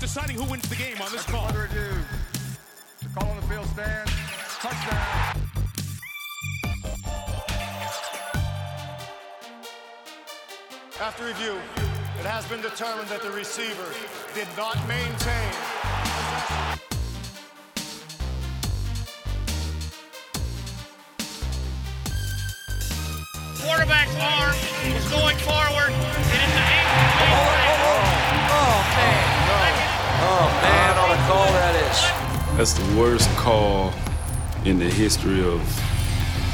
deciding who wins the game on this call. Further ado, the call on the field stands. Touchdown. After review, it has been determined that the receiver did not maintain. That's the worst call in the history of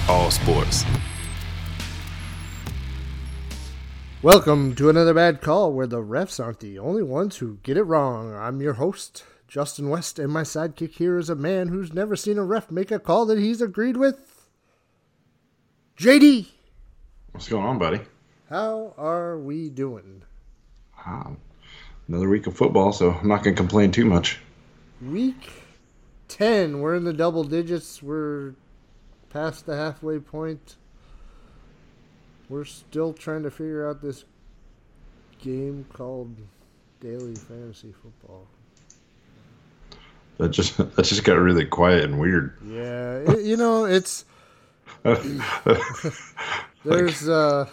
all sports. Welcome to another bad call where the refs aren't the only ones who get it wrong. I'm your host, Justin West, and my sidekick here is a man who's never seen a ref make a call that he's agreed with. JD, What's going on, buddy? how are we doing? Wow. Another week of football, so I'm not going to complain too much. Week 10. We're in the double digits. We're past the halfway point. We're still trying to figure out this game called Daily Fantasy Football. That just that just got really quiet and weird. Yeah, it, you know, it's there's uh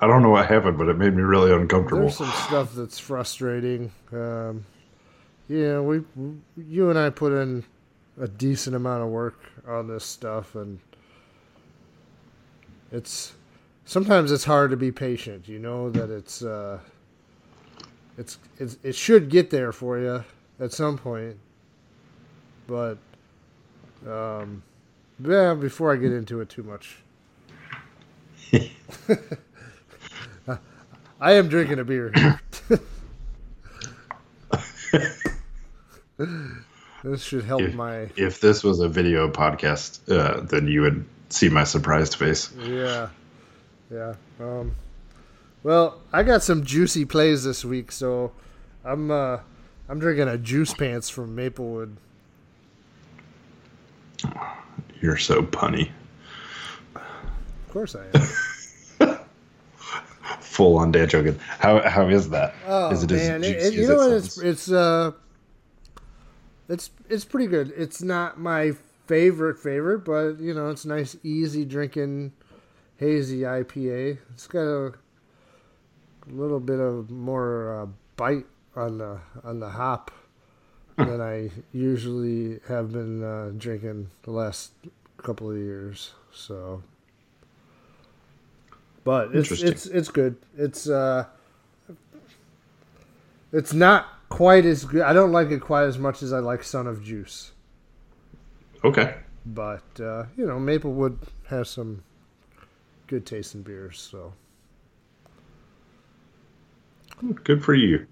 I don't know what happened, but it made me really uncomfortable. there's some stuff that's frustrating. Um yeah, we you and I put in a decent amount of work on this stuff and it's sometimes it's hard to be patient. You know that it's uh it's, it's it should get there for you at some point. But um yeah, before I get into it too much. I am drinking a beer here. This should help If, my if this was a video podcast, uh, then you would see my surprised face. Yeah. Yeah. Um well, I got some juicy plays this week, so I'm uh I'm drinking a juice pants from Maplewood. You're so punny. Of course I am. Full on dad joking. How how is that? Oh is it man, it, you know what? It's it's uh, it's it's pretty good. It's not my favorite favorite, but you know, it's nice, easy drinking, hazy IPA. It's got a little bit of more uh, bite on the on the hop than I usually have been uh, drinking the last couple of years. So, but it's it's it's good. It's uh, it's not quite as good. I don't like it quite as much as I like Son of Juice. Okay. But uh, you know, Maplewood has some good tasting beers. So Good for you.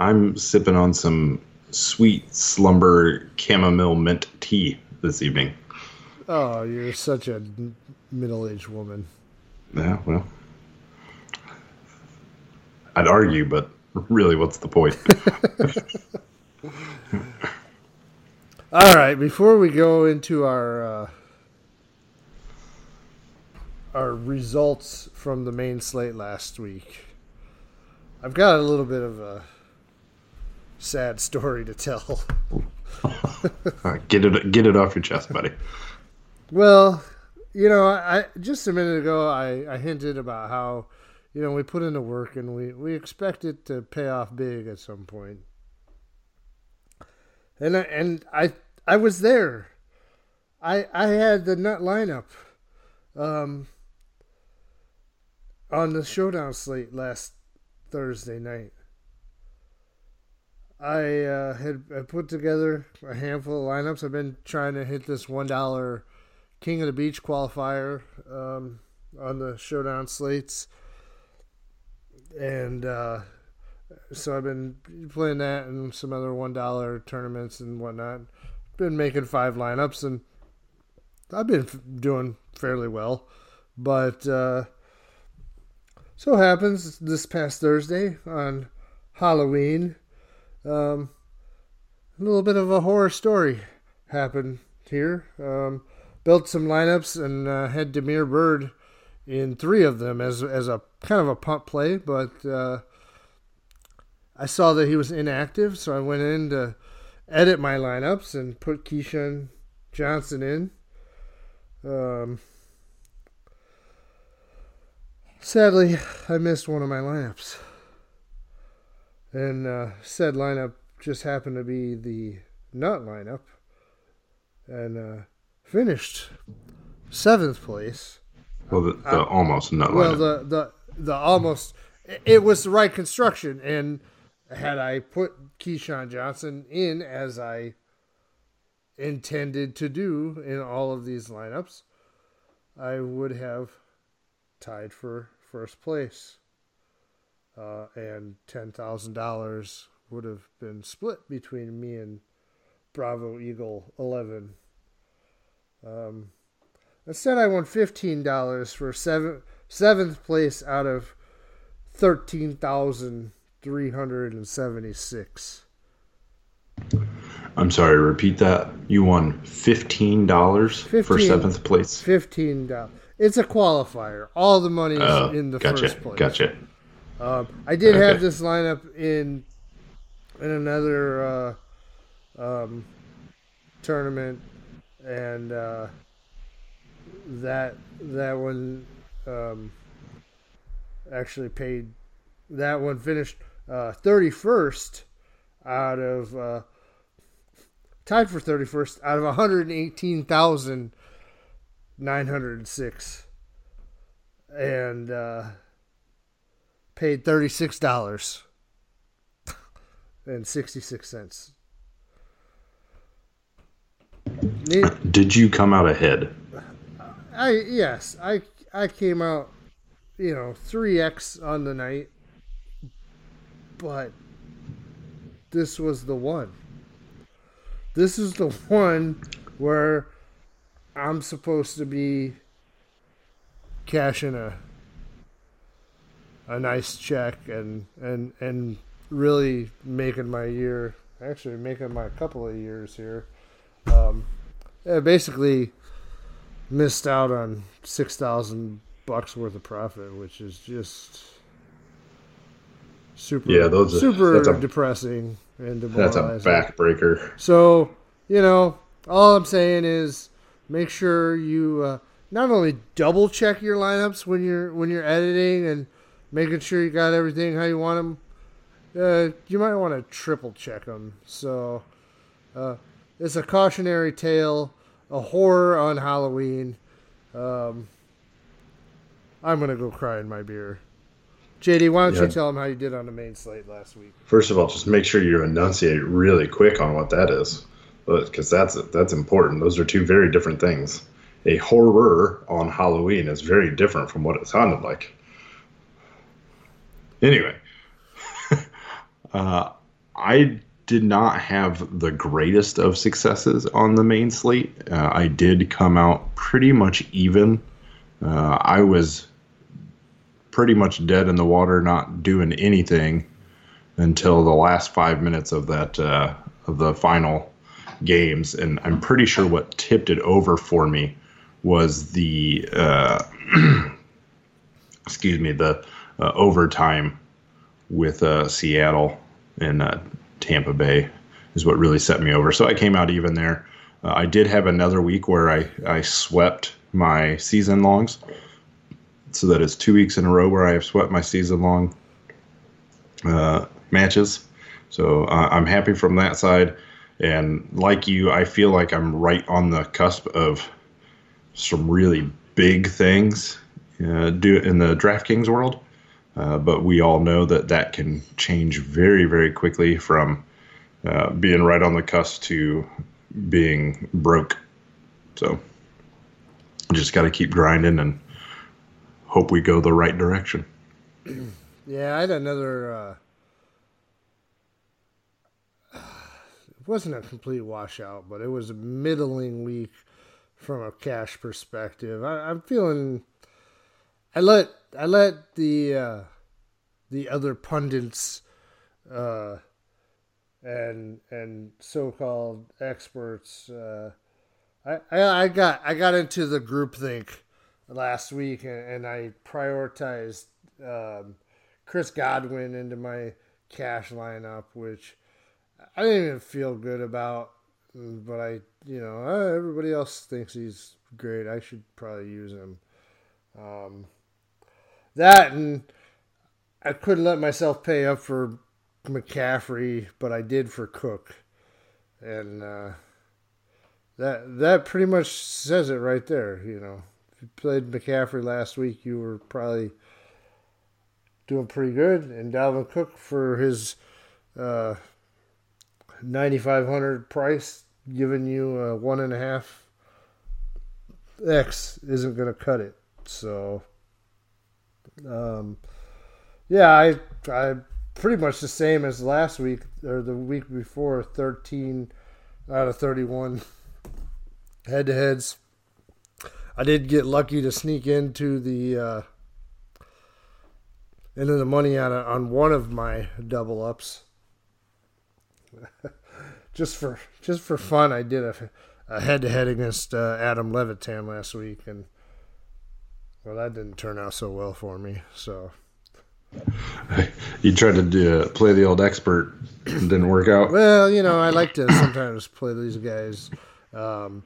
I'm sipping on some sweet slumber chamomile mint tea this evening. oh, you're such a middle-aged woman. Yeah, well. I'd argue, but really, what's the point? All right, before we go into our uh, our results from the main slate last week, I've got a little bit of a sad story to tell. Uh, get it, get it off your chest, buddy. Well, you know, I just a minute ago I, I hinted about how, you know, we put in the work and we, we expect it to pay off big at some point. And I, and I I was there. I I had the nut lineup um on the showdown slate last Thursday night. I uh, had I put together a handful of lineups. I've been trying to hit this one dollar King of the Beach qualifier um, on the showdown slates, and uh, so I've been playing that and some other one dollar tournaments and whatnot. Been making five lineups and I've been f- doing fairly well, but uh, so happens this past Thursday on Halloween, um, a little bit of a horror story happened here. Um, built some lineups and uh, had Damiere Byrd in three of them as as a kind of a punt play, but uh, I saw that he was inactive, so I went in to edit my lineups and put KeeSean Johnson in. Um, sadly, I missed one of my lineups. And uh, said lineup just happened to be the nut lineup. And uh, finished seventh place. Well, the, the almost nut Well, lineup. the, the, the almost, it was the right construction. And had I put KeeSean Johnson in as I intended to do in all of these lineups, I would have tied for first place. Uh, and $10,000 would have been split between me and Bravo Eagle 11. Um, instead, I won $15 for seven, seventh place out of 13,376. I'm sorry, repeat that. You won $15 for seventh place. $15. It's a qualifier. All the money is Oh, in the gotcha. first place. Gotcha. Um, I did have this lineup in in another uh, um, tournament, and uh, that that one um, actually paid. That one finished thirty first out of uh, tied for thirty first out of one hundred eighteen thousand nine hundred six, and. Uh, paid thirty six dollars and sixty six cents. Did you come out ahead? I yes, I I came out, you know, three X on the night, but this was the one. This is the one where I'm supposed to be cashing a a nice check and and and really making my year actually making my couple of years here um basically missed out on 6000 bucks worth of profit which is just super Yeah, those are- super that's a- depressing and That's a backbreaker. so, you know, all I'm saying is make sure you uh, not only double check your lineups when you're when you're editing and making sure you got everything how you want them. Uh, you might want to triple check them. So, uh, it's a cautionary tale, a horror on Halloween. Um, I'm gonna go cry in my beer. JD, why don't Yeah. you tell them how you did on the main slate last week? First of all, just make sure you enunciate really quick on what that is, because that's that's important. Those are two very different things. A horror on Halloween is very different from what it sounded like. Anyway, uh, I did not have the greatest of successes on the main slate. Uh, I did come out pretty much even. Uh, I was pretty much dead in the water, not doing anything until the last five minutes of that uh, of the final games, and I'm pretty sure what tipped it over for me was the uh, excuse me the uh, overtime with uh, Seattle and uh, Tampa Bay is what really set me over. So I came out even there. Uh, I did have another week where I, I swept my season longs. So that is two weeks in a row where I have swept my season long uh, matches. So uh, I'm happy from that side. And like you, I feel like I'm right on the cusp of some really big things uh, do in the DraftKings world. Uh, but we all know that that can change very, very quickly from uh, being right on the cusp to being broke. So just got to keep grinding and hope we go the right direction. Yeah, I had another. Uh, it wasn't a complete washout, but it was a middling week from a cash perspective. I, I'm feeling. I let I let the uh, the other pundits uh, and and so-called experts. Uh, I, I I got I got into the groupthink last week and, and I prioritized um, Chris Godwin into my cash lineup, which I didn't even feel good about, but I, you know, everybody else thinks he's great. I should probably use him. Um, that and I couldn't let myself pay up for McCaffrey, but I did for Cook, and uh, that that pretty much says it right there. You know, if you played McCaffrey last week, you were probably doing pretty good, and Dalvin Cook for his uh, ninety five hundred price, giving you a one and a half X isn't going to cut it. So, um, yeah, I I pretty much the same as last week or the week before. Thirteen out of thirty-one head-to-heads. I did get lucky to sneak into the uh, into the money on a, on one of my double ups. just for just for fun, I did a, a head-to-head against uh, Adam Levitan last week, and well, that didn't turn out so well for me. So You tried to do, uh, play the old expert, didn't work out. Well, you know, I like to sometimes play these guys um,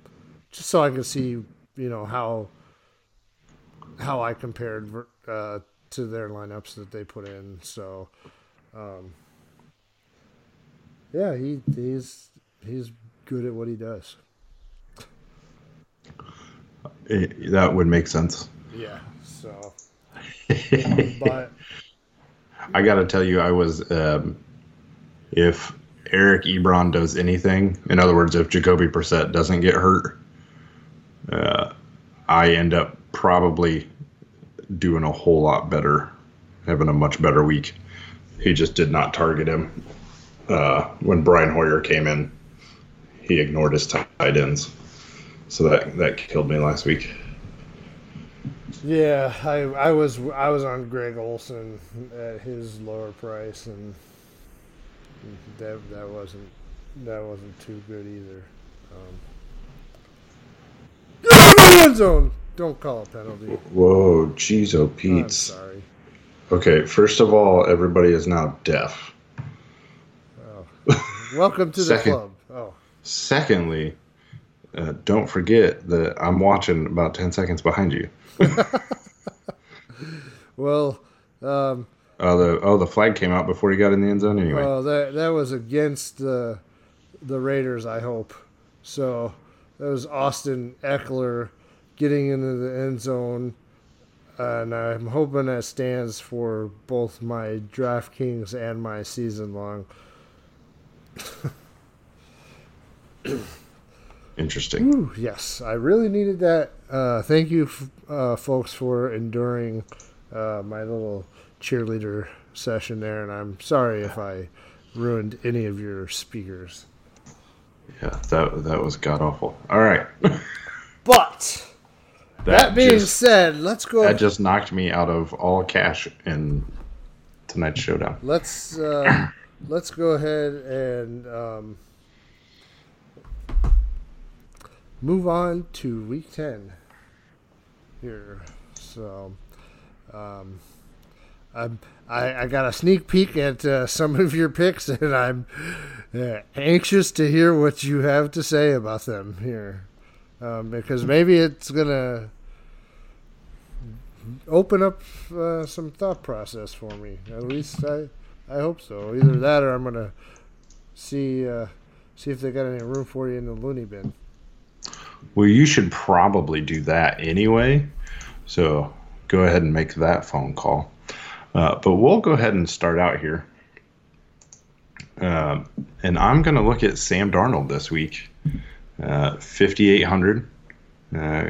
just so I can see, you know, how how I compared uh, to their lineups that they put in. So, um, yeah, he he's he's good at what he does. Eh, that would make sense. Yeah. So, but I got to tell you, I was um, if Eric Ebron does anything, in other words, if Jacoby Brissett doesn't get hurt, uh, I end up probably doing a whole lot better, having a much better week. He just did not target him. Uh, when Brian Hoyer came in, he ignored his tight ends, so that that killed me last week. Yeah, I I was I was on Greg Olsen at his lower price, and that that wasn't that wasn't too good either. Um, get out the end zone! Don't call a penalty. Whoa, jeez, oh I'm sorry. Okay, first of all, everybody is now deaf. Oh. Welcome to the Second. club. Oh, Secondly, uh, don't forget that I'm watching about 10 seconds behind you. well, um, Oh, the oh the flag came out before he got in the end zone anyway. well that that was against the the Raiders. I hope so. That was Austin Ekeler getting into the end zone, and I'm hoping that stands for both my DraftKings and my season long. Interesting. Ooh, yes, I really needed that. Uh, thank you, f- uh, folks, for enduring uh, my little cheerleader session there, and I'm sorry if I ruined any of your speakers. Yeah, that that was god awful. All right. But that, being just, said, let's go. that just knocked me out of all cash in tonight's showdown. let's uh, let's go ahead and um, move on to week ten here. So, um, I I got a sneak peek at uh, some of your picks, and I'm uh, anxious to hear what you have to say about them here, um, because maybe it's gonna open up uh, some thought process for me. At least I, I hope so. Either that, or I'm gonna see uh, see if they got any room for you in the loony bin. Well, you should probably do that anyway. So go ahead and make that phone call. Uh, but we'll go ahead and start out here. Um, and I'm going to look at Sam Darnold this week. Uh, 5,800 uh,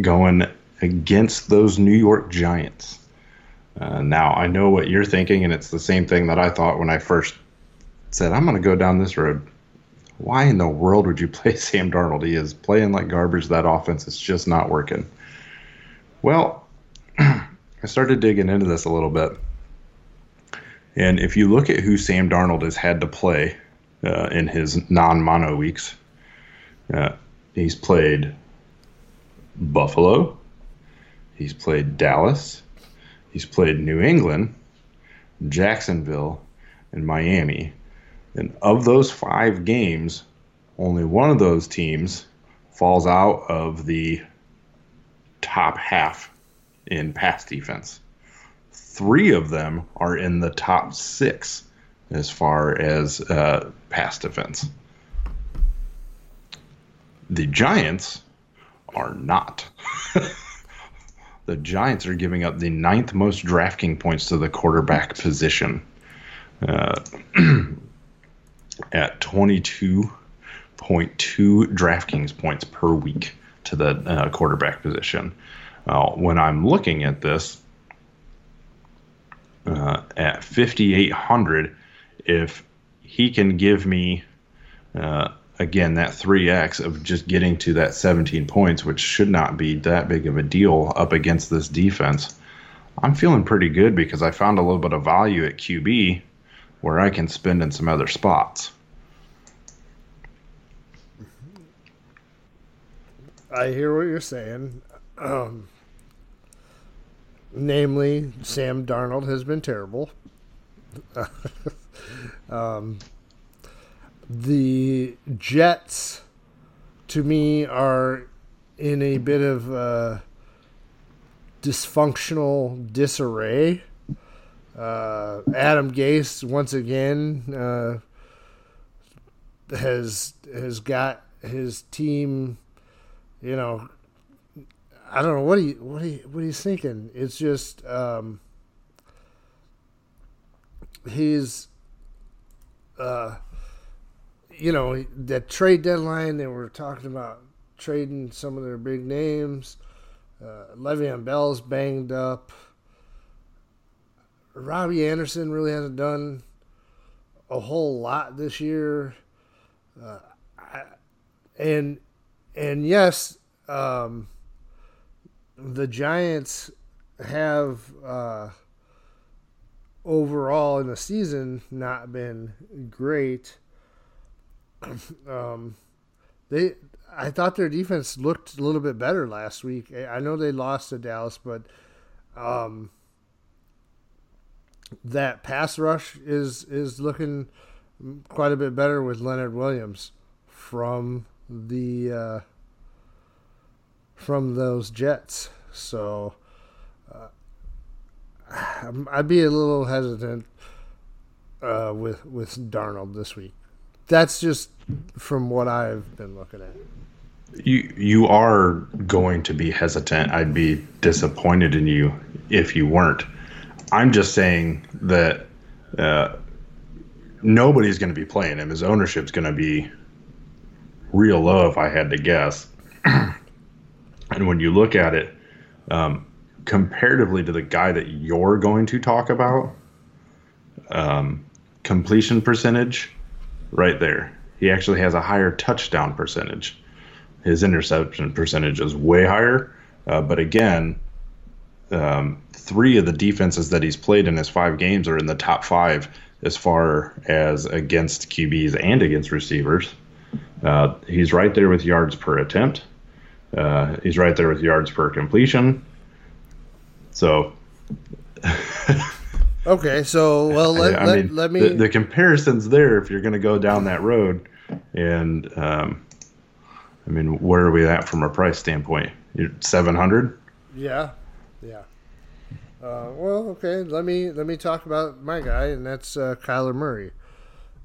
going against those New York Giants. Uh, now, I know what you're thinking, and it's the same thing that I thought when I first said, I'm going to go down this road. Why in the world would you play Sam Darnold? He is playing like garbage. That offense is just not working. Well, I started digging into this a little bit. And if you look at who Sam Darnold has had to play uh, in his non mono weeks, uh, he's played Buffalo, he's played Dallas, he's played New England, Jacksonville, and Miami. And of those five games, only one of those teams falls out of the top half in pass defense. Three of them are in the top six as far as uh, pass defense. The Giants are not. the Giants are giving up the ninth most DraftKings points to the quarterback position uh, at 22.2 DraftKings points per week to the uh, quarterback position. Uh, when I'm looking at this, uh, at 5,800, if he can give me, uh, again, that 3x of just getting to that 17 points, which should not be that big of a deal up against this defense, I'm feeling pretty good because I found a little bit of value at QB where I can spend in some other spots. I hear what you're saying. Um, namely, Sam Darnold has been terrible. um, the Jets, to me, are in a bit of dysfunctional disarray. Uh, Adam Gase once again uh, has has got his team. You know, I don't know what he what he what he's thinking. It's just um, he's uh, you know that trade deadline. They were talking about trading some of their big names. Uh, Le'Veon Bell's banged up. Robbie Anderson really hasn't done a whole lot this year, uh, I, and and yes, um, the Giants have uh, overall in the season not been great. um, they, I thought their defense looked a little bit better last week. I know they lost to Dallas, but um, that pass rush is is looking quite a bit better with Leonard Williams from the uh, from those Jets. So uh, I'd be a little hesitant uh, with with Darnold this week. That's just from what I've been looking at. You you are going to be hesitant. I'd be disappointed in you if you weren't. I'm just saying that uh, nobody's going to be playing him. His ownership's going to be real low, if I had to guess. and when you look at it, um, comparatively to the guy that you're going to talk about, um, completion percentage, right there. He actually has a higher touchdown percentage. His interception percentage is way higher. Uh, but again, um, three of the defenses that he's played in his five games are in the top five as far as against QBs and against receivers. Uh, he's right there with yards per attempt. Uh, he's right there with yards per completion. So. okay, so well, let, I, I let, mean, let me. The, the, comparison's there if you're going to go down that road, and um, I mean, where are we at from a price standpoint? You're seven hundred. Yeah, yeah. Uh, well, okay. Let me let me talk about my guy, and that's uh, Kyler Murray.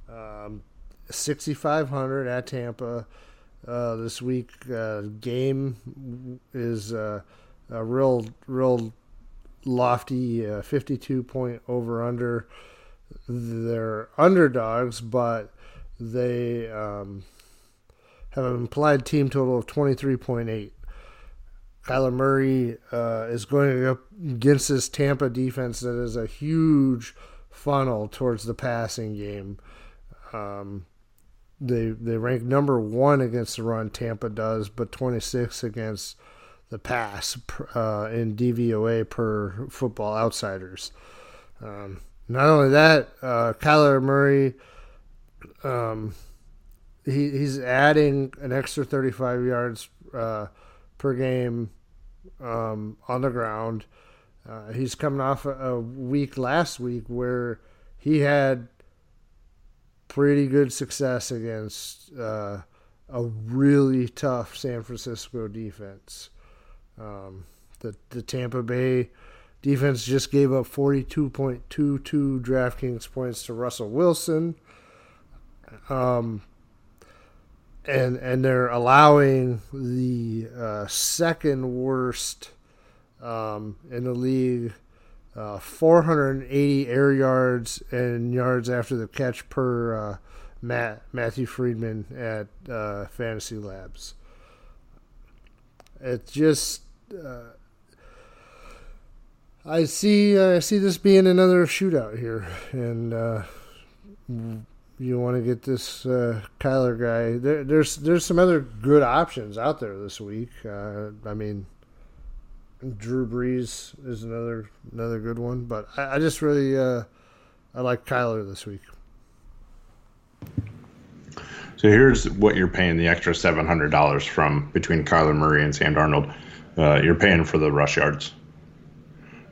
Um, 6,500 at Tampa uh, this week. Uh, game is uh, a real, real lofty uh, 52 point over under. They're underdogs, but they um, have an implied team total of 23.8. Kyler Murray uh, is going up against this Tampa defense that is a huge funnel towards the passing game. Um, they they rank number one against the run. Tampa does, but 26 against the pass uh, in DVOA per Football Outsiders. Um, not only that, uh, Kyler Murray, um, he he's adding an extra 35 yards uh, per game um, on the ground. Uh, he's coming off a, a week last week where he had pretty good success against uh, a really tough San Francisco defense. Um, the the Tampa Bay defense just gave up 42.22 DraftKings points to Russell Wilson. Um, and and they're allowing the uh, second worst um, in the league, uh, 480 air yards and yards after the catch per uh, Matt Matthew Freedman at uh, Fantasy Labs. It just uh, I see I see this being another shootout here, and uh, you want to get this uh, Kyler guy. There, there's there's some other good options out there this week. Uh, I mean, Drew Brees is another another good one, but I, I just really uh, I like Kyler this week. So here's what you're paying the extra seven hundred dollars from between Kyler Murray and Sam Darnold. Uh, you're paying for the rush yards.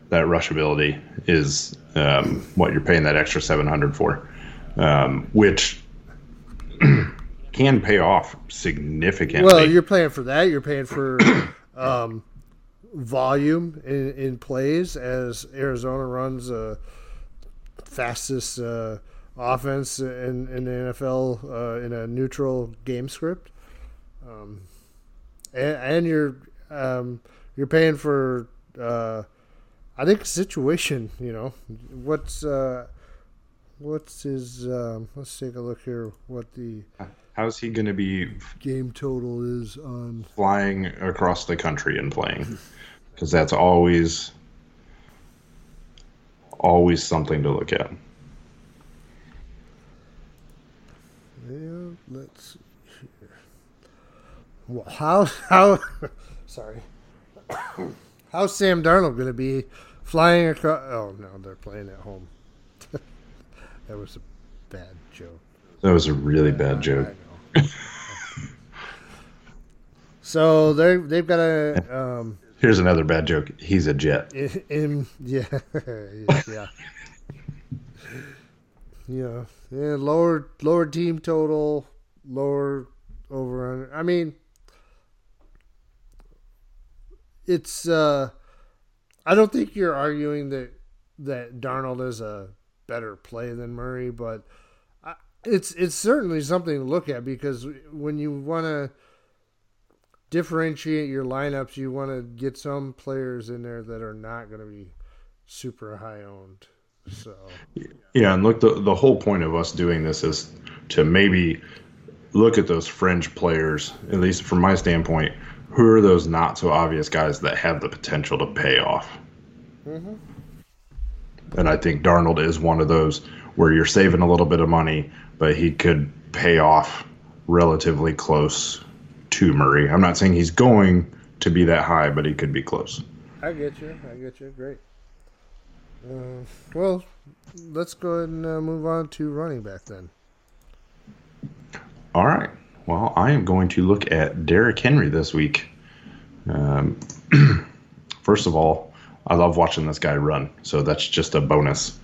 That rush ability is um, what you're paying that extra seven hundred for, um, which can pay off significantly. Well, you're paying for that. You're paying for um, volume in, in plays as Arizona runs a fastest uh, offense in, in the NFL uh, in a neutral game script. Um, and, and you're um, you're paying for uh, I think situation. You know what's uh, what's his? Um, let's take a look here. What the How's he going to be game total is on flying across the country and playing? Because that's always always something to look at. Yeah, let's see here. Well, how how sorry. How's Sam Darnold going to be flying across? Oh no, they're playing at home. That was a bad joke. That was a really bad joke. So they they've got a um, Here's another bad joke. He's a jet. in, in yeah yeah yeah yeah lower lower team total lower over under i mean it's uh i don't think you're arguing that that darnold is a better play than murray but it's it's certainly something to look at because when you want to differentiate your lineups you want to get some players in there that are not going to be super high owned so Yeah, and look, the the whole point of us doing this is to maybe look at those fringe players, at least from my standpoint. Who are those not so obvious guys that have the potential to pay off? Mm-hmm. And I think Darnold is one of those where you're saving a little bit of money, but he could pay off relatively close to Murray. I'm not saying he's going to be that high, but he could be close. I get you. I get you. Great. Uh, well, let's go ahead and uh, move on to running back then. All right. Well, I am going to look at Derrick Henry this week. Um, first of all, I love watching this guy run, so that's just a bonus.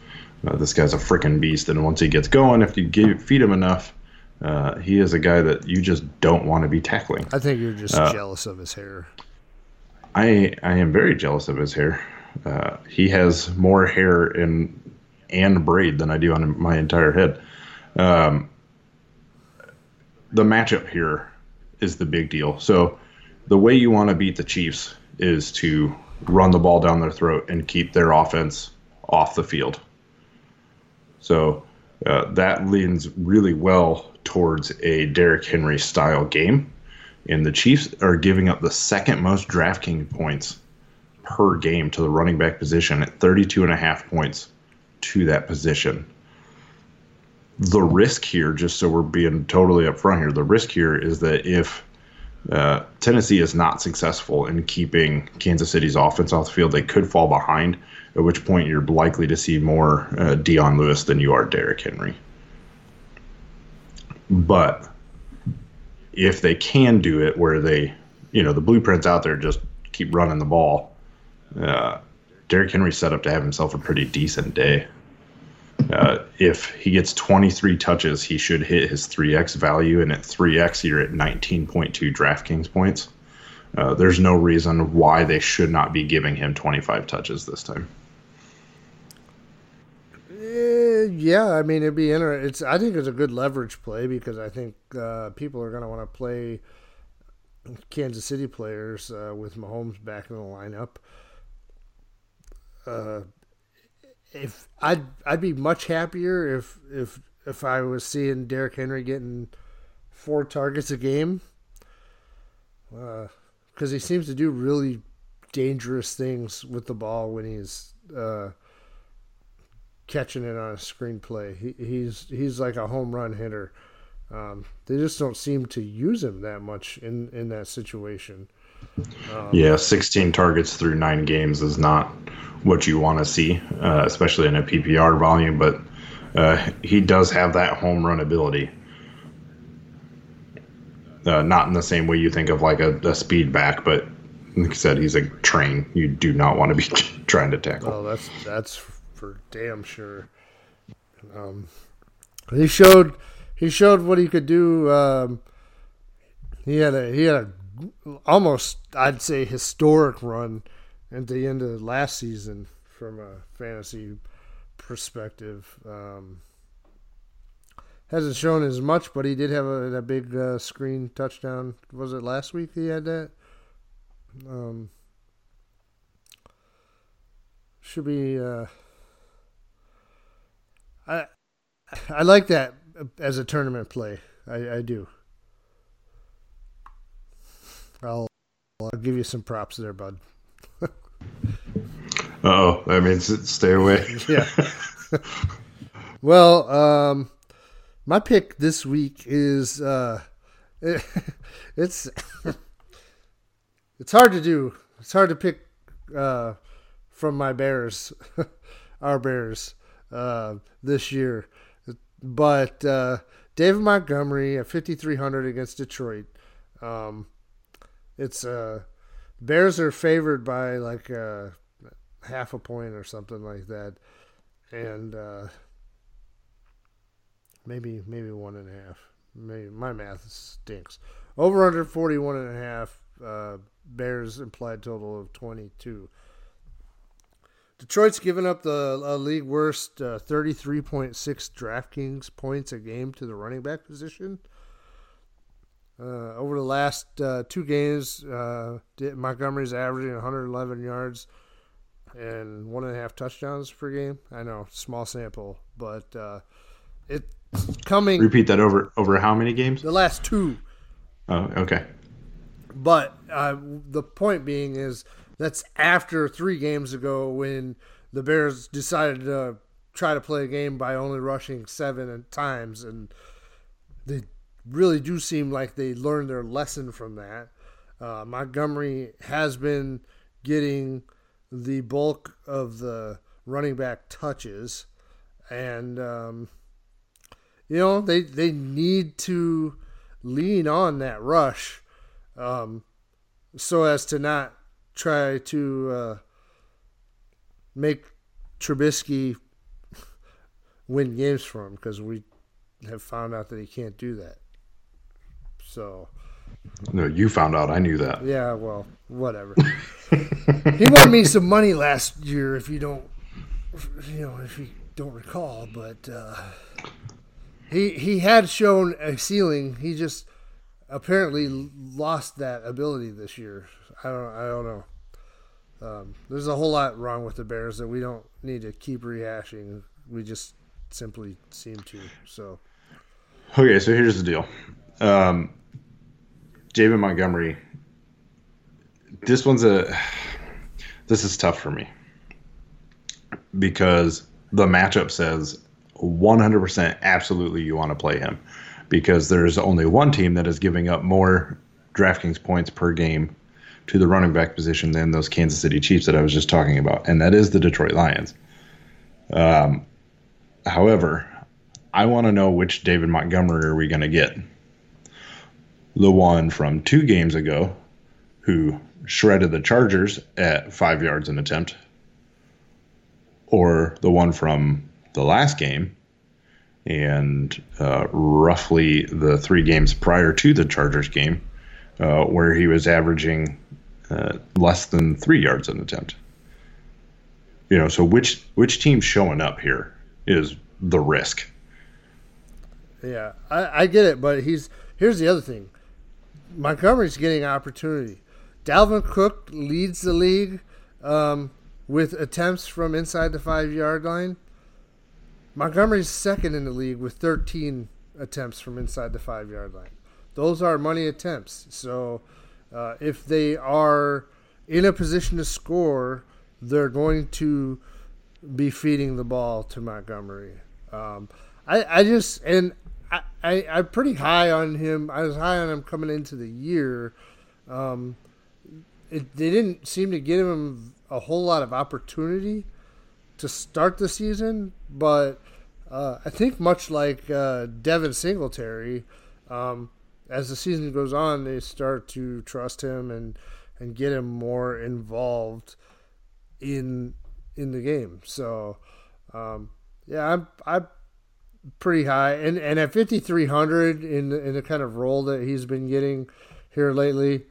Uh, this guy's a freaking beast, and once he gets going, if you give, feed him enough, uh, he is a guy that you just don't want to be tackling. I think you're just Uh, jealous of his hair. I I am very jealous of his hair. Uh, he has more hair in and braid than I do on my entire head. Um, the matchup here is the big deal. So the way you want to beat the Chiefs is to run the ball down their throat and keep their offense off the field. So uh, that leans really well towards a Derrick Henry style game. And the Chiefs are giving up the second most DraftKings points per game to the running back position at 32 and a half points to that position. The risk here, just so we're being totally upfront here, the risk here is that if uh, Tennessee is not successful in keeping Kansas City's offense off the field, they could fall behind, at which point you're likely to see more uh, Dion Lewis than you are Derrick Henry. But if they can do it where they, you know, the blueprint's out there, just keep running the ball, uh, Derrick Henry set up to have himself a pretty decent day. Uh, if he gets 23 touches, he should hit his 3x value, and at 3x, you're at 19.2 DraftKings points. Uh, there's no reason why they should not be giving him 25 touches this time. Eh, yeah, I mean it'd be interesting. It's I think it's a good leverage play because I think uh, people are going to want to play Kansas City players uh, with Mahomes back in the lineup. Uh, if I'd I'd be much happier if if if I was seeing Derrick Henry getting four targets a game, because he seems to do really dangerous things with the ball when he's uh, catching it on a screenplay. He, he's he's like a home run hitter. Um, they just don't seem to use him that much in in that situation. Yeah, 16 targets through nine games is not what you want to see, uh, especially in a PPR volume. But uh, he does have that home run ability. Uh, not in the same way you think of like a, a speed back, but like I said, he's a train. You do not want to be trying to tackle. Oh, that's that's for damn sure. Um, he showed he showed what he could do. Um, he had a he had a almost I'd say historic run at the end of last season from a fantasy perspective. Um, hasn't shown as much, but he did have a, a big uh, screen touchdown. Was it last week he had that? Um, should be. Uh, I I like that as a tournament play. I, I do. I'll I'll give you some props there, bud. Oh, that means stay away. Yeah. well, um, my pick this week is uh, it's it's hard to do. It's hard to pick uh, from my Bears, our Bears, uh, this year. But uh, David Montgomery at 5,300 against Detroit. Um, it's uh, Bears are favored by like uh, half a point or something like that, and uh, maybe maybe one and a half. Maybe my math stinks. Over under 41 and a half. Uh, Bears implied total of 22. Detroit's given up the league worst uh, 33.6 DraftKings points a game to the running back position. Uh, over the last uh, two games, uh, Montgomery's averaging 111 yards and one and a half touchdowns per game. I know, small sample, but uh, it's coming. Repeat that over over how many games? The last two. Oh, okay. But uh, the point being is that's after three games ago when the Bears decided to try to play a game by only rushing seven times, and they really do seem like they learned their lesson from that. Uh, Montgomery has been getting the bulk of the running back touches, and um, you know they they need to lean on that rush um, so as to not try to uh, make Trubisky win games for him because we have found out that he can't do that. So. No, you found out. I knew that. Yeah, well, whatever. he won me some money last year, if you don't, you know, if you don't recall. But uh, he he had shown a ceiling. He just apparently lost that ability this year. I don't I don't know. Um, there's a whole lot wrong with the Bears that we don't need to keep rehashing. We just simply seem to. So. Okay, so here's the deal. Um, David Montgomery. This one's a. This is tough for me because the matchup says 100% absolutely you want to play him because there's only one team that is giving up more DraftKings points per game to the running back position than those Kansas City Chiefs that I was just talking about, and that is the Detroit Lions. Um, however, I want to know which David Montgomery are we going to get? The one from two games ago, who shredded the Chargers at five yards an attempt, or the one from the last game and uh, roughly the three games prior to the Chargers game, uh, where he was averaging uh, less than three yards an attempt. You know, so which which team's showing up here is the risk. Yeah, I, I get it, but he's here's the other thing. Montgomery's getting opportunity. Dalvin Cook leads the league um, with attempts from inside the five yard line. Montgomery's second in the league with 13 attempts from inside the five yard line. Those are money attempts. So uh, if they are in a position to score, they're going to be feeding the ball to Montgomery. Um, I, I just, and I, I, I'm pretty high on him. I was high on him coming into the year. Um, it, they didn't seem to give him a whole lot of opportunity to start the season, but uh, I think much like uh, Devin Singletary, um, as the season goes on, they start to trust him and and get him more involved in in the game. So, um, yeah, I'm I'm pretty high, and and at 5300 in in the kind of role that he's been getting here lately,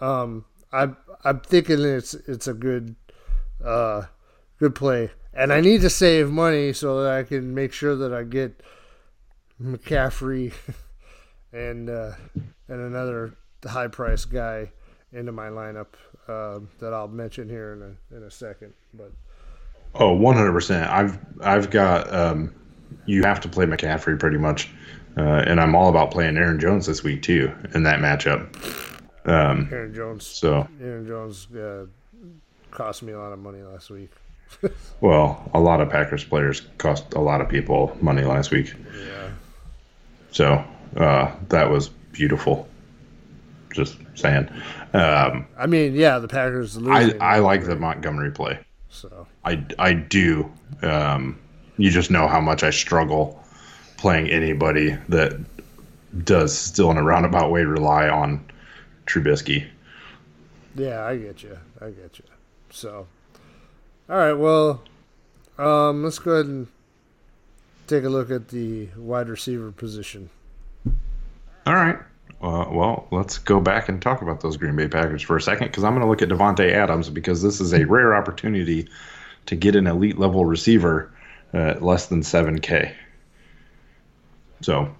um, I'm I'm thinking it's it's a good uh, good play. And I need to save money so that I can make sure that I get McCaffrey and uh, and another high price guy into my lineup uh, that I'll mention here in a in a second. But oh, 100 percent. I've I've got um, you have to play McCaffrey pretty much, uh, and I'm all about playing Aaron Jones this week too in that matchup. Um, Aaron Jones. So Aaron Jones uh, cost me a lot of money last week. well, a lot of Packers players cost a lot of people money last week. Yeah. So uh, that was beautiful. Just saying. Um, I mean, yeah, the Packers. I, I like the Montgomery play. so I, I do. Um, you just know how much I struggle playing anybody that does still in a roundabout way rely on Trubisky. yeah, I get you. I get you. So, all right, well, um, let's go ahead and take a look at the wide receiver position. All right. Uh, well, let's go back and talk about those Green Bay Packers for a second because I'm going to look at Davante Adams because this is a rare opportunity to get an elite level receiver at less than 7K. So,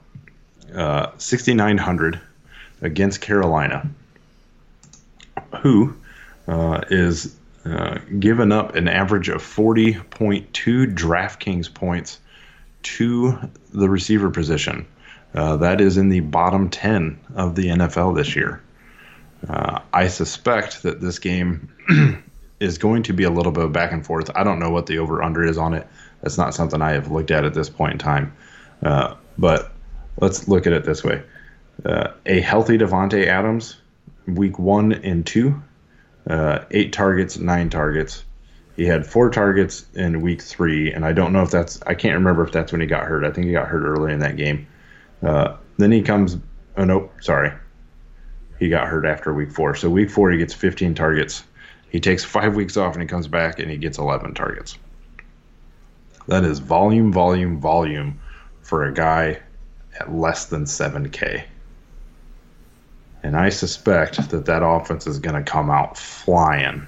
uh, 6,900 against Carolina, who uh, is uh, given up an average of 40.2 DraftKings points to the receiver position. Uh, that is in the bottom 10 of the NFL this year. Uh, I suspect that this game is going to be a little bit back and forth. I don't know what the over under is on it. That's not something I have looked at at this point in time. Uh, but let's look at it this way uh, a healthy Davante Adams, week one and two, uh, eight targets, nine targets. He had four targets in week three, and I don't know if that's, I can't remember if that's when he got hurt. I think he got hurt early in that game. Uh, then he comes. Oh nope, sorry. He got hurt after week four. So week four he gets 15 targets. He takes five weeks off and he comes back and he gets 11 targets. That is volume, volume, volume for a guy at less than 7K. And I suspect that that offense is going to come out flying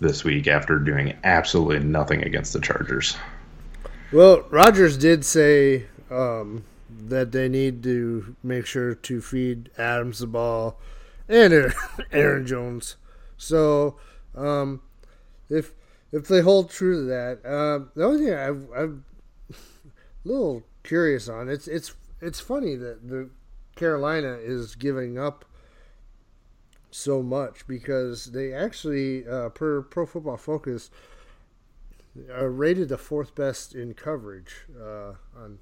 this week after doing absolutely nothing against the Chargers. Well, Rodgers did say um, that they need to make sure to feed Adams the ball and Aaron, Jones. So, um, if if they hold true to that, uh, the only thing I've, I'm a little curious on it's it's it's funny that the Carolina is giving up so much because they actually, uh, per Pro Football Focus, are rated the fourth best in coverage uh, on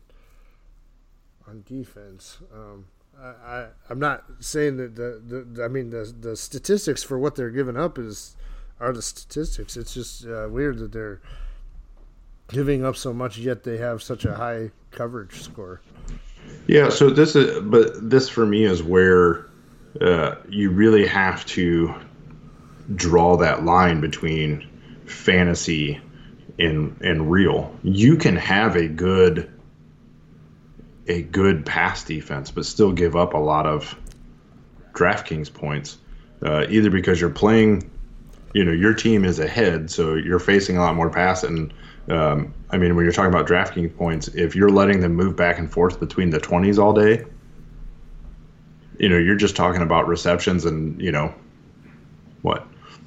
on defense. Um, I, I I'm not saying that the, the I mean the the statistics for what they're giving up is are the statistics. It's just uh, weird that they're giving up so much yet they have such a high coverage score. Yeah, so this is, but this for me is where uh, you really have to draw that line between fantasy and in real. You can have a good a good pass defense, but still give up a lot of DraftKings points, uh, either because you're playing, you know, your team is ahead, so you're facing a lot more pass. And um, I mean, when you're talking about DraftKings points, if you're letting them move back and forth between the 20s all day, you know, you're just talking about receptions and you know, what,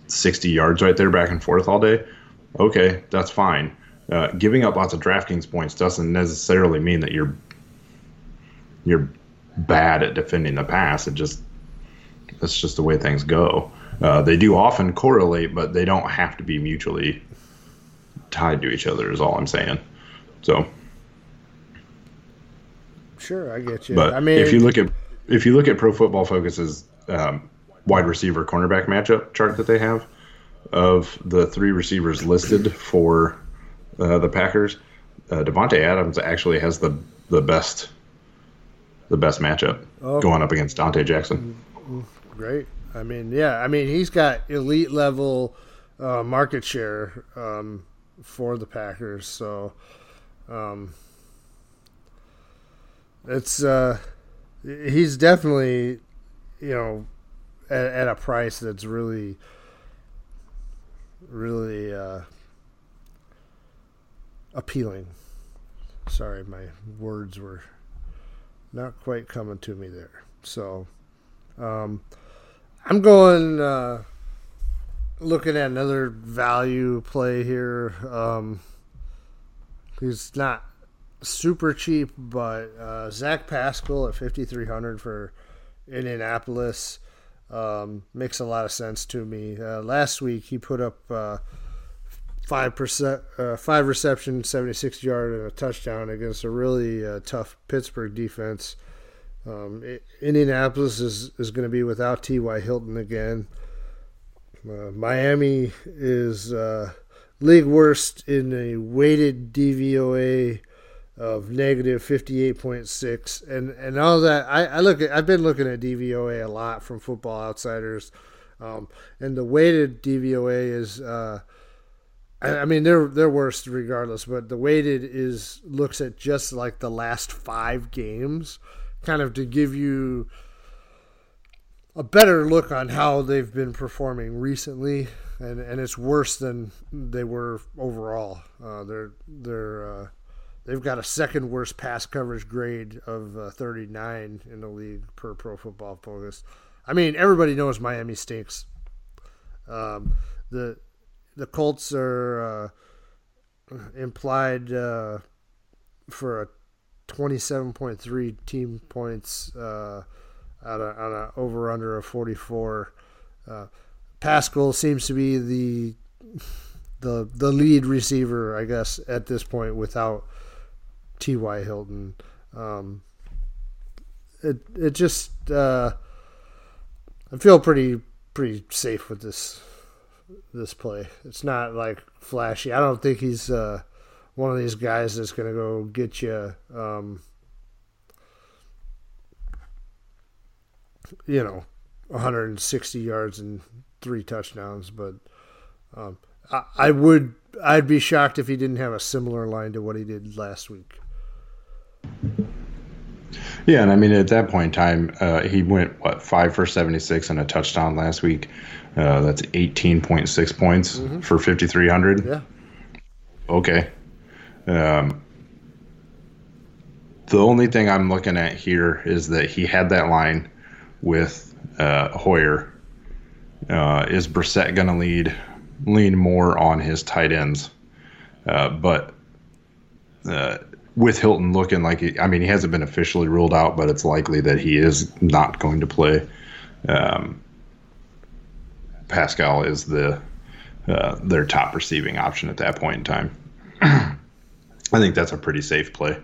60 yards right there back and forth all day. Okay, that's fine. Uh, giving up lots of DraftKings points doesn't necessarily mean that you're you're bad at defending the pass. It just that's just the way things go. Uh, they do often correlate, but they don't have to be mutually tied to each other. Is all I'm saying. So. Sure, I get you. But I mean, if you look at if you look at Pro Football Focus's um, wide receiver cornerback matchup chart that they have of the three receivers listed for uh, the Packers, uh, Davante Adams actually has the the best the best matchup Oh. going up against Donte Jackson. Great. I mean, yeah. I mean, he's got elite level uh, market share um, for the Packers. So, um, it's uh, he's definitely, you know, at, at a price that's really, really uh, appealing. Sorry, my words were not quite coming to me there. So, um, I'm going uh, looking at another value play here. Um, he's not super cheap, but uh, Zach Pascal at 5,300 for Indianapolis um, makes a lot of sense to me. Uh, last week he put up uh, five percent, uh, five reception, 76 yard, and a touchdown against a really uh, tough Pittsburgh defense. Um, I- Indianapolis is, is going to be without T.Y. Hilton again. Uh, Miami is uh, league worst in a weighted DVOA of negative 58.6 and and all that I, I look at I've been looking at DVOA a lot from football outsiders um, and the weighted DVOA is uh, I, I mean they're they're worst regardless but the weighted is looks at just like the last 5 games kind of to give you a better look on how they've been performing recently, and, and it's worse than they were overall. Uh, they're they're uh, they've got a second worst pass coverage grade of uh, 39 in the league per Pro Football Focus. I mean, everybody knows Miami stinks. Um, the the Colts are uh, implied uh, for a 27.3 team points uh, a over under of 44. Uh, Pascal seems to be the the the lead receiver, I guess, at this point without T.Y. Hilton. Um, it it just uh, I feel pretty pretty safe with this this play. It's not like flashy. I don't think he's uh, one of these guys that's going to go get you. Um, you know, 160 yards and three touchdowns, but um, I, I would I'd be shocked if he didn't have a similar line to what he did last week. Yeah, and I mean at that point in time, uh, he went what five for seventy six and a touchdown last week. Uh, that's eighteen point six points for fifty three hundred. Yeah, Okay. Um, the only thing I'm looking at here is that he had that line with uh, Hoyer. Uh, is Brissett going to lead lean more on his tight ends? Uh, but uh, with Hilton looking like he, I mean, he hasn't been officially ruled out, but it's likely that he is not going to play. Um, Pascal is the uh, their top receiving option at that point in time. I think that's a pretty safe play.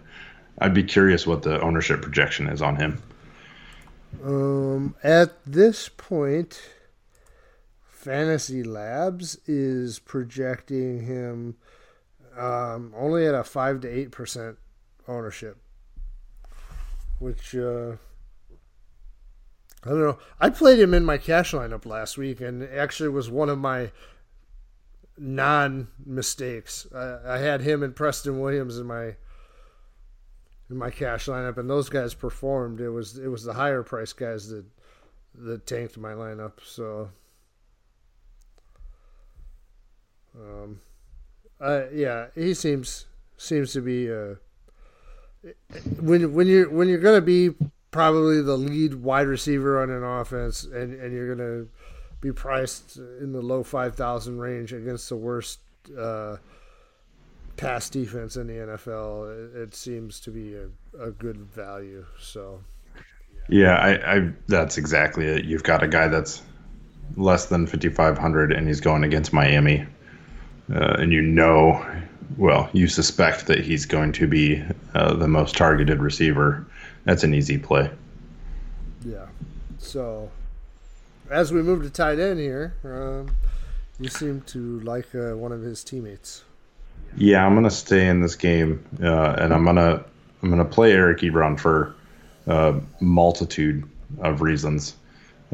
I'd be curious what the ownership projection is on him. Um, at this point, Fantasy Labs is projecting him um, only at a five to eight percent ownership, which uh, I don't know. I played him in my cash lineup last week, and actually was one of my non mistakes. I, I had him and Preston Williams in my in my cash lineup, and those guys performed. It was it was the higher price guys that that tanked my lineup. So, um, uh, yeah, he seems seems to be uh, when when you're when you're gonna be probably the lead wide receiver on an offense, and and you're gonna be priced in the low five thousand range against the worst. Uh, pass defense in the NFL, it, it seems to be a, a good value. So, yeah, I, I that's exactly it. You've got a guy that's less than 5,500 and he's going against Miami. Uh, and you know, well, you suspect that he's going to be uh, the most targeted receiver. That's an easy play. Yeah. So, as we move to tight end here, um, you seem to like uh, one of his teammates. Yeah, I'm gonna stay in this game, uh, and I'm gonna I'm gonna play Eric Ebron for a multitude of reasons.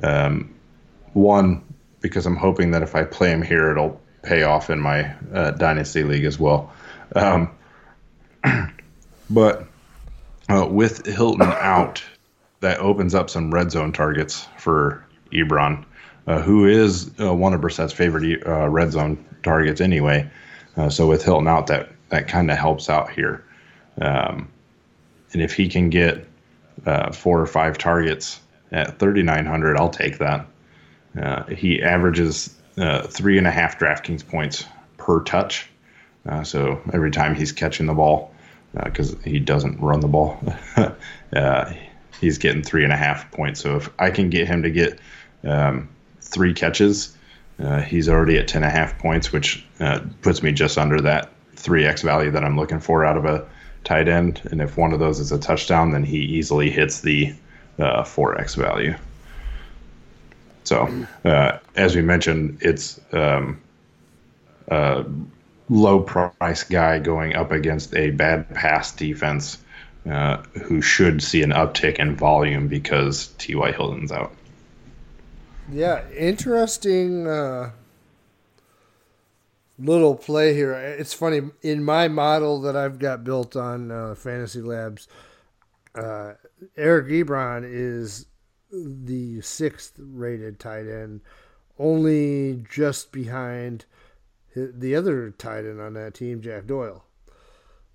Um, one, because I'm hoping that if I play him here, it'll pay off in my uh, dynasty league as well. Um, but uh, with Hilton out, that opens up some red zone targets for Ebron, uh, who is uh, one of Brissett's favorite uh, red zone targets anyway. Uh, so with Hilton out, that that kind of helps out here. Um, and if he can get uh, four or five targets at 3,900, I'll take that. Uh, he averages uh, three and a half DraftKings points per touch. Uh, so every time he's catching the ball, because uh, he doesn't run the ball, he's getting three and a half points. So if I can get him to get um, three catches, uh, he's already at 10 and a half points, which uh, puts me just under that 3x value that I'm looking for out of a tight end. And if one of those is a touchdown, then he easily hits the uh, 4x value. So, uh, as we mentioned, it's um, a low price guy going up against a bad pass defense uh, who should see an uptick in volume because T.Y. Hilton's out. Yeah, interesting uh, little play here. It's funny in my model that I've got built on uh, Fantasy Labs. Uh, Eric Ebron is the sixth rated tight end, only just behind the other tight end on that team, Jack Doyle.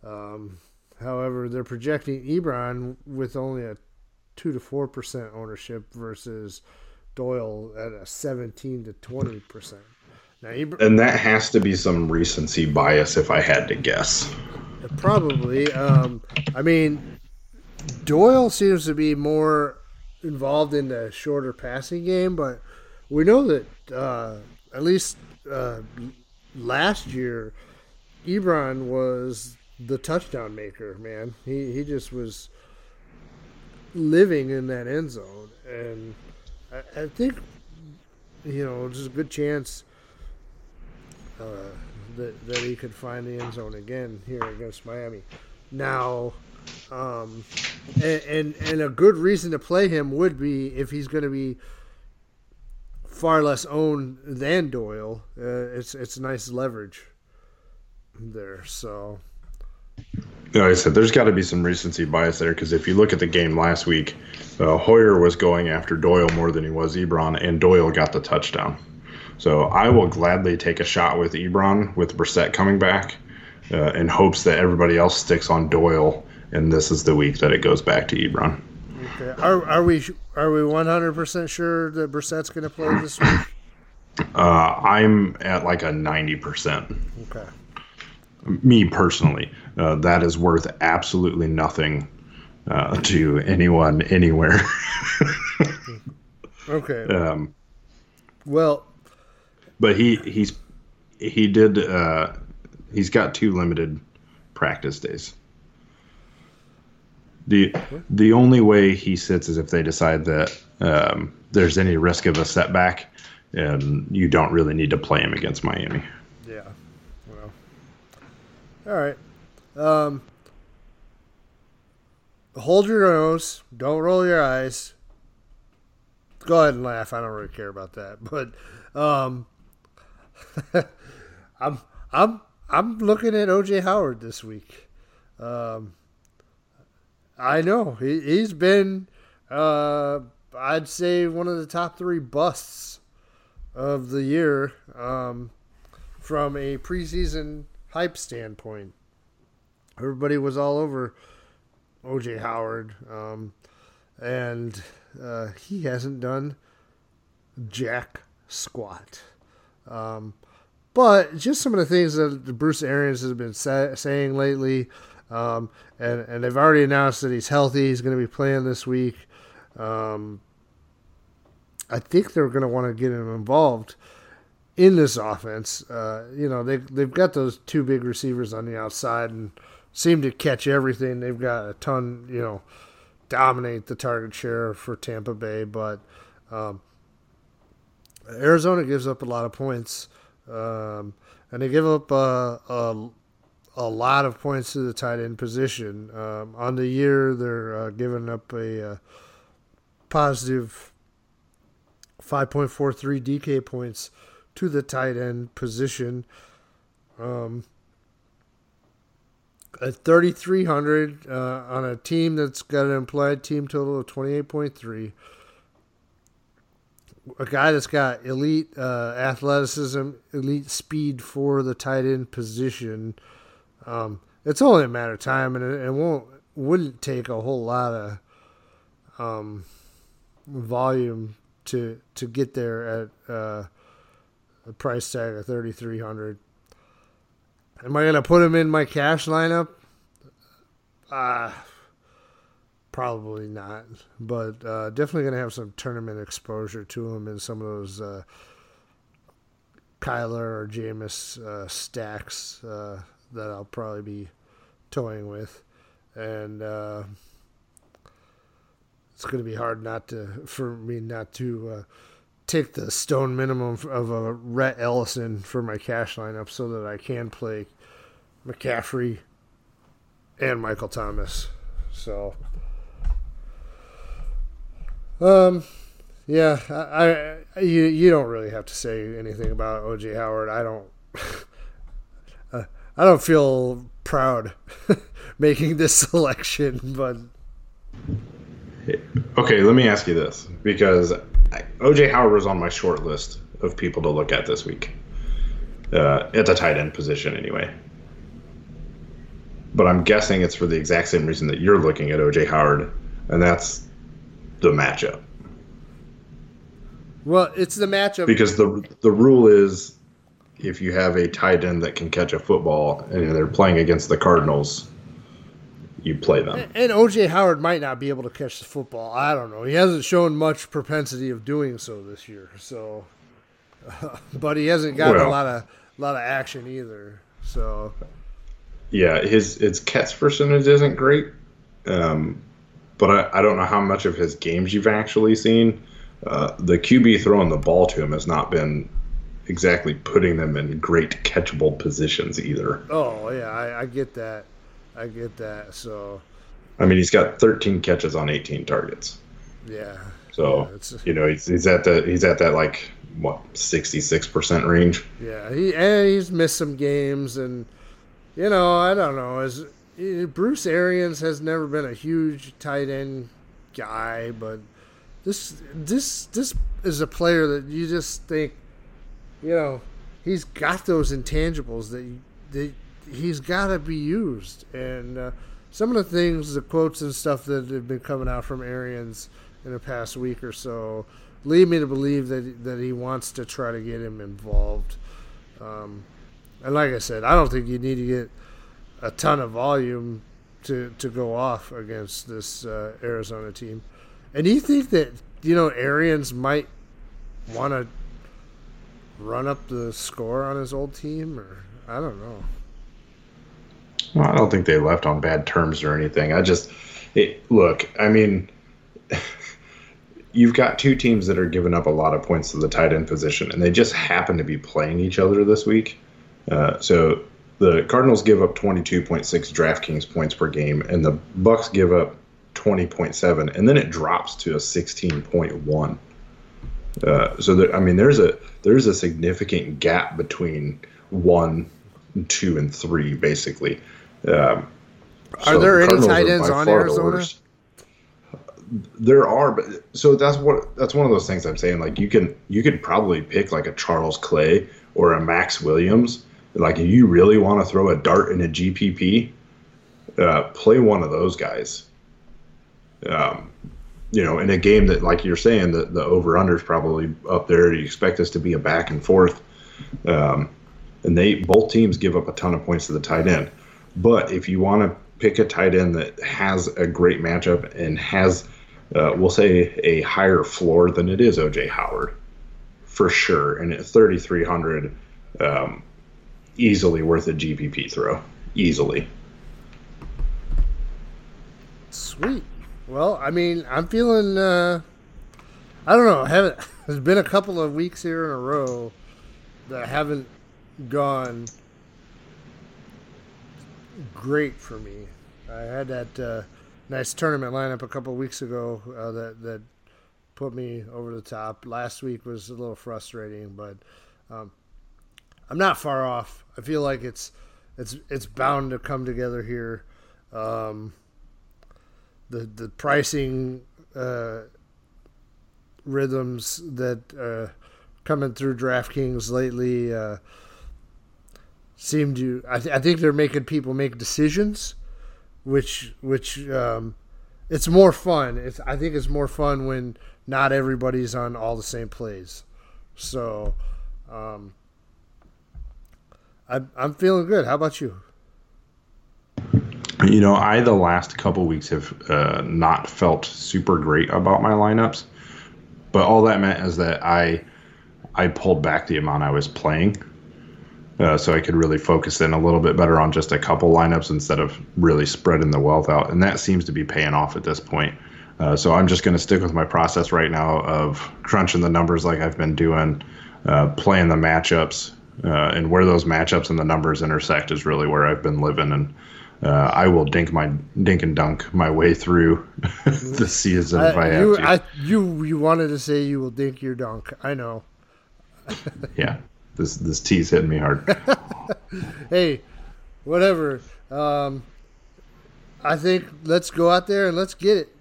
Um, however, they're projecting Ebron with only a two to four percent ownership versus Doyle at a 17 to 20 percent. Now, and that has to be some recency bias, if I had to guess. Probably. Um, I mean, Doyle seems to be more involved in the shorter passing game, but we know that uh, at least uh, last year, Ebron was the touchdown maker. Man, he he just was living in that end zone, and I, I think you know there's a good chance uh, that that he could find the end zone again here against Miami. Now, um, and, and and a good reason to play him would be if he's going to be far less owned than Doyle. Uh, it's it's nice leverage there. So. Like I said, there's got to be some recency bias there because if you look at the game last week, uh, Hoyer was going after Doyle more than he was Ebron, and Doyle got the touchdown. So I will gladly take a shot with Ebron with Brissett coming back uh, in hopes that everybody else sticks on Doyle, and this is the week that it goes back to Ebron. Okay. Are, are we are we 100% sure that Brissett's going to play this week? Uh, I'm at like a 90%. Okay. Me personally, uh, that is worth absolutely nothing uh, to anyone anywhere. okay. Um, well, but he he's he did uh, he's got two limited practice days. The the only way he sits is if they decide that um, there's any risk of a setback, and you don't really need to play him against Miami. Yeah. Well. All right. Um, hold your nose. Don't roll your eyes. Go ahead and laugh. I don't really care about that. But um, I'm I'm I'm looking at OJ Howard this week. Um, I know he, he's been, uh, I'd say, one of the top three busts of the year um, from a preseason hype standpoint. Everybody was all over OJ Howard, um, and uh, he hasn't done jack squat. Um, but just some of the things that Bruce Arians has been sa- saying lately, um, and and they've already announced that he's healthy. He's going to be playing this week. Um, I think they're going to want to get him involved in this offense. Uh, you know, they they've got those two big receivers on the outside and seem to catch everything. They've got a ton, you know, dominate the target share for Tampa Bay, but um, Arizona gives up a lot of points. Um, and they give up uh, a, a lot of points to the tight end position. Um, on the year, they're uh, giving up a uh, positive 5.43 DK points to the tight end position. Um, at 3,300 uh, on a team that's got an implied team total of 28.3 a guy that's got elite uh, athleticism, elite speed for the tight end position. Um, it's only a matter of time, and it, it, won't wouldn't take a whole lot of um, volume to to get there at uh, a price tag of thirty three hundred. Am I gonna put him in my cash lineup? Uh, Probably not, but uh, definitely to have some tournament exposure to him in some of those uh, Kyler or Jameis uh, stacks uh, that I'll probably be toying with, and uh, it's going to be hard not to for me not to uh, take the stone minimum of a Rhett Ellison for my cash lineup so that I can play McCaffrey and Michael Thomas. So. Um, yeah, I, I, you you don't really have to say anything about OJ Howard. I don't. uh, I don't feel proud making this selection, but okay. Let me ask you this because OJ Howard was on my short list of people to look at this week uh, at the tight end position, anyway. But I'm guessing it's for the exact same reason that you're looking at OJ Howard, and that's the matchup. Well, it's the matchup because the the rule is if you have a tight end that can catch a football and they're playing against the Cardinals, you play them. And OJ Howard might not be able to catch the football. I don't know. He hasn't shown much propensity of doing so this year. So, uh, but he hasn't got well, a lot of a lot of action either. So, yeah, his his catch percentage isn't great. Um, but I, I don't know how much of his games you've actually seen. Uh, the QB throwing the ball to him has not been exactly putting them in great catchable positions either. Oh yeah, I, I get that. I get that. So, I mean, he's got 13 catches on 18 targets. Yeah. So yeah, you know he's, he's at the he's at that like what 66 percent range. Yeah, he and he's missed some games, and you know I don't know. Is Bruce Arians has never been a huge tight end guy, but this this this is a player that you just think, you know, he's got those intangibles that that he's got to be used. And uh, some of the things, the quotes and stuff that have been coming out from Arians in the past week or so, lead me to believe that that he wants to try to get him involved. Um, and like I said, I don't think you need to get a ton of volume to to go off against this uh, Arizona team. And do you think that you know Arians might want to run up the score on his old team, or I don't know. Well, I don't think they left on bad terms or anything. I just it, look. I mean, you've got two teams that are giving up a lot of points to the tight end position, and they just happen to be playing each other this week. Uh, so the Cardinals give up 22.6 DraftKings points per game, and the Bucs give up 20.7, and then it drops to a 16.1. Uh, so there, I mean, there's a there's a significant gap between one, two, and three basically. Um, Are so there the any tight ends on Arizona? There are, but so that's what that's one of those things I'm saying. Like you can you could probably pick like a Charles Clay or a Maxx Williams. Like if you really want to throw a dart in a GPP, uh, play one of those guys. Um, you know, in a game that, like you're saying, the the over under is probably up there. You expect this to be a back and forth, um, and they both teams give up a ton of points to the tight end. But if you want to pick a tight end that has a great matchup and has, uh, we'll say, a higher floor than it is OJ Howard, for sure, and at 3,300, um, easily worth a GPP throw, easily. Sweet. Well, I mean, I'm feeling. Uh, I don't know. I haven't. There's been a couple of weeks here in a row that haven't gone great for me. I had that uh, nice tournament lineup a couple weeks ago uh, that that put me over the top. Last week was a little frustrating, but um, I'm not far off. I feel like it's it's it's bound to come together here. Um, the the pricing uh, rhythms that uh, coming through DraftKings lately uh, seem to. I, th- I think they're making people make decisions, which which um, it's more fun. It's I think it's more fun when not everybody's on all the same plays. So, um, I'm I'm feeling good. How about you? You know, I the last couple weeks have uh, not felt super great about my lineups, but all that meant is that I I pulled back the amount I was playing, uh, so I could really focus in a little bit better on just a couple lineups instead of really spreading the wealth out, and that seems to be paying off at this point. Uh, so I'm just going to stick with my process right now of crunching the numbers like I've been doing, uh, playing the matchups, uh, and where those matchups and the numbers intersect is really where I've been living and uh, I will dink my dink and dunk my way through the season if I have to. I, you you wanted to say you will dink your dunk. I know. yeah, this this tea's hitting me hard. Hey, whatever. Um, I think let's go out there and let's get it.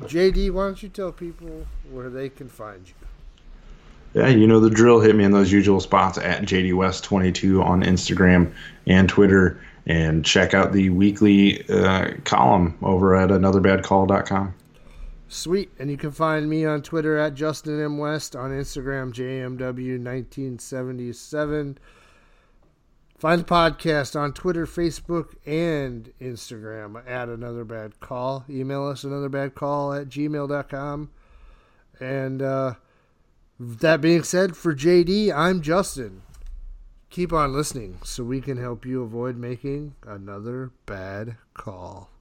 JD, why don't you tell people where they can find you? yeah, you know the drill. Hit me in those usual spots at JD West 22 on Instagram and Twitter, and check out the weekly uh, column over at anotherbadcall.com. Sweet. And you can find me on Twitter at Justin M. West, on Instagram, JMW1977. Find the podcast on Twitter, Facebook, and Instagram at Another Bad Call. Email us anotherbadcall at gmail.com. And uh, that being said, for JD, I'm Justin. Keep on listening so we can help you avoid making another bad call.